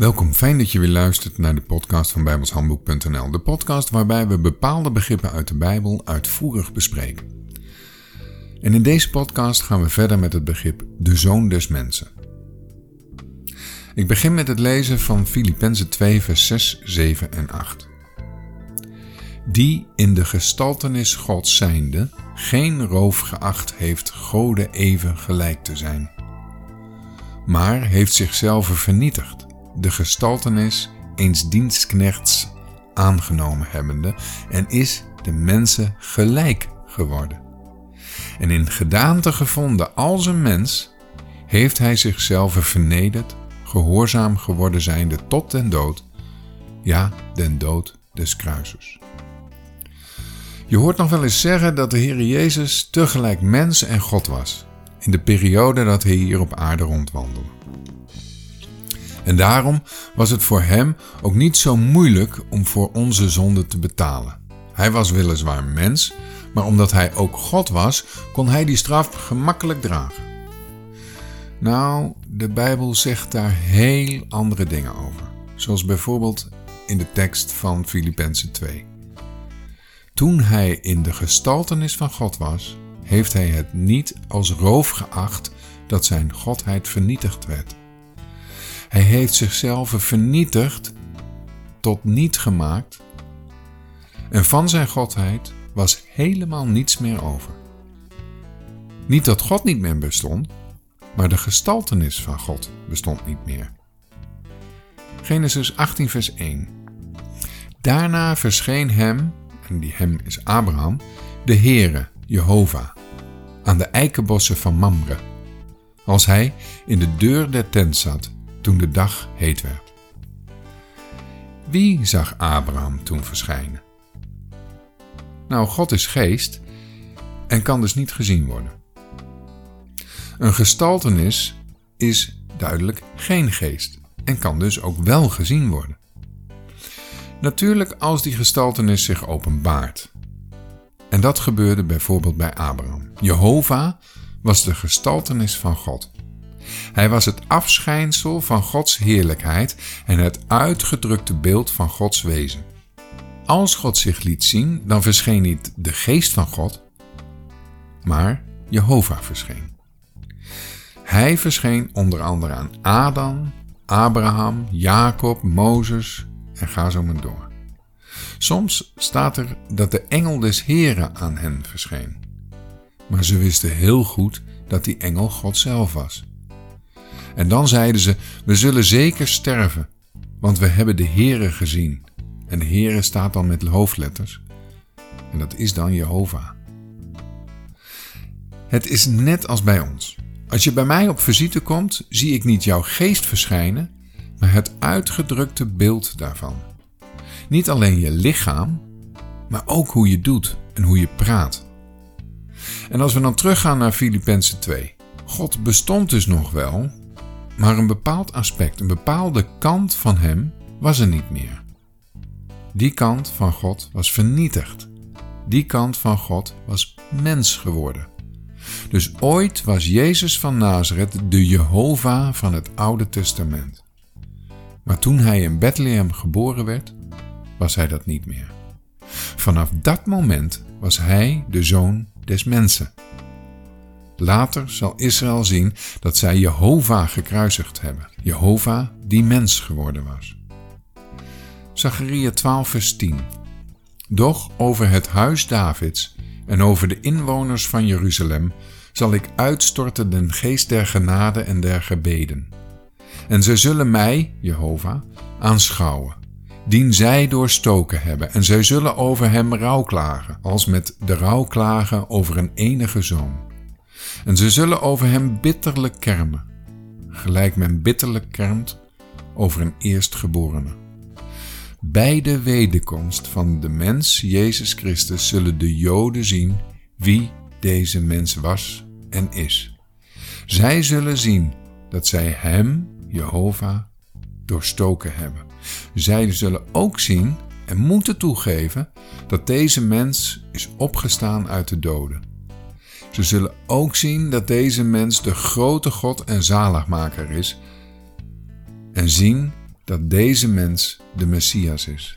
Welkom, fijn dat je weer luistert naar de podcast van bijbelshandboek.nl. De podcast waarbij we bepaalde begrippen uit de Bijbel uitvoerig bespreken. En in deze podcast gaan we verder met het begrip de zoon des mensen. Ik begin met het lezen van Filippenzen 2 vers 6, 7 en 8. Die in de gestaltenis Gods zijnde geen roof geacht heeft Gode even gelijk te zijn, maar heeft zichzelf vernietigd de gestaltenis eens dienstknechts aangenomen hebbende en is de mensen gelijk geworden. En in gedaante gevonden als een mens, heeft hij zichzelf vernederd, gehoorzaam geworden zijnde tot den dood, ja, den dood des kruises. Je hoort nog wel eens zeggen dat de Heer Jezus tegelijk mens en God was, in de periode dat hij hier op aarde rondwandelde. En daarom was het voor hem ook niet zo moeilijk om voor onze zonde te betalen. Hij was weliswaar mens, maar omdat hij ook God was, kon hij die straf gemakkelijk dragen. Nou, de Bijbel zegt daar heel andere dingen over, zoals bijvoorbeeld in de tekst van Filippenzen 2. Toen hij in de gestaltenis van God was, heeft hij het niet als roof geacht dat zijn godheid vernietigd werd. Hij heeft zichzelf vernietigd tot niet gemaakt. En van zijn godheid was helemaal niets meer over. Niet dat God niet meer bestond, maar de gestaltenis van God bestond niet meer. Genesis 18, vers 1. Daarna verscheen hem, en die hem is Abraham, de Heere, Jehovah, aan de eikenbossen van Mamre, als hij in de deur der tent zat toen de dag heet werd. Wie zag Abraham toen verschijnen? Nou, God is geest en kan dus niet gezien worden. Een gestaltenis is duidelijk geen geest en kan dus ook wel gezien worden. Natuurlijk als die gestaltenis zich openbaart. En dat gebeurde bijvoorbeeld bij Abraham. Jehovah was de gestaltenis van God. Hij was het afschijnsel van Gods heerlijkheid en het uitgedrukte beeld van Gods wezen. Als God zich liet zien, dan verscheen niet de geest van God, maar Jehovah verscheen. Hij verscheen onder andere aan Adam, Abraham, Jacob, Mozes en ga zo maar door. Soms staat er dat de engel des Heren aan hen verscheen. Maar ze wisten heel goed dat die engel God zelf was. En dan zeiden ze: We zullen zeker sterven, want we hebben de Heere gezien. En de Heere staat dan met hoofdletters. En dat is dan Jehovah. Het is net als bij ons. Als je bij mij op visite komt, zie ik niet jouw geest verschijnen, maar het uitgedrukte beeld daarvan. Niet alleen je lichaam, maar ook hoe je doet en hoe je praat. En als we dan teruggaan naar Filippenzen 2. God bestond dus nog wel, maar een bepaald aspect, een bepaalde kant van hem was er niet meer. Die kant van God was vernietigd. Die kant van God was mens geworden. Dus ooit was Jezus van Nazareth de Jehovah van het Oude Testament. Maar toen hij in Bethlehem geboren werd, was hij dat niet meer. Vanaf dat moment was hij de zoon des mensen. Later zal Israël zien dat zij Jehovah gekruisigd hebben. Jehovah die mens geworden was. Zacharia 12 vers 10 Doch over het huis Davids en over de inwoners van Jeruzalem zal ik uitstorten den geest der genade en der gebeden. En zij zullen mij, Jehovah, aanschouwen, dien zij doorstoken hebben, en zij zullen over hem rouw klagen, als met de rouw klagen over een enige zoon. En ze zullen over hem bitterlijk kermen, gelijk men bitterlijk kermt over een eerstgeborene. Bij de wederkomst van de mens Jezus Christus zullen de Joden zien wie deze mens was en is. Zij zullen zien dat zij hem, Jehovah, doorstoken hebben. Zij zullen ook zien en moeten toegeven dat deze mens is opgestaan uit de doden. Ze zullen ook zien dat deze mens de grote God en zaligmaker is en zien dat deze mens de Messias is.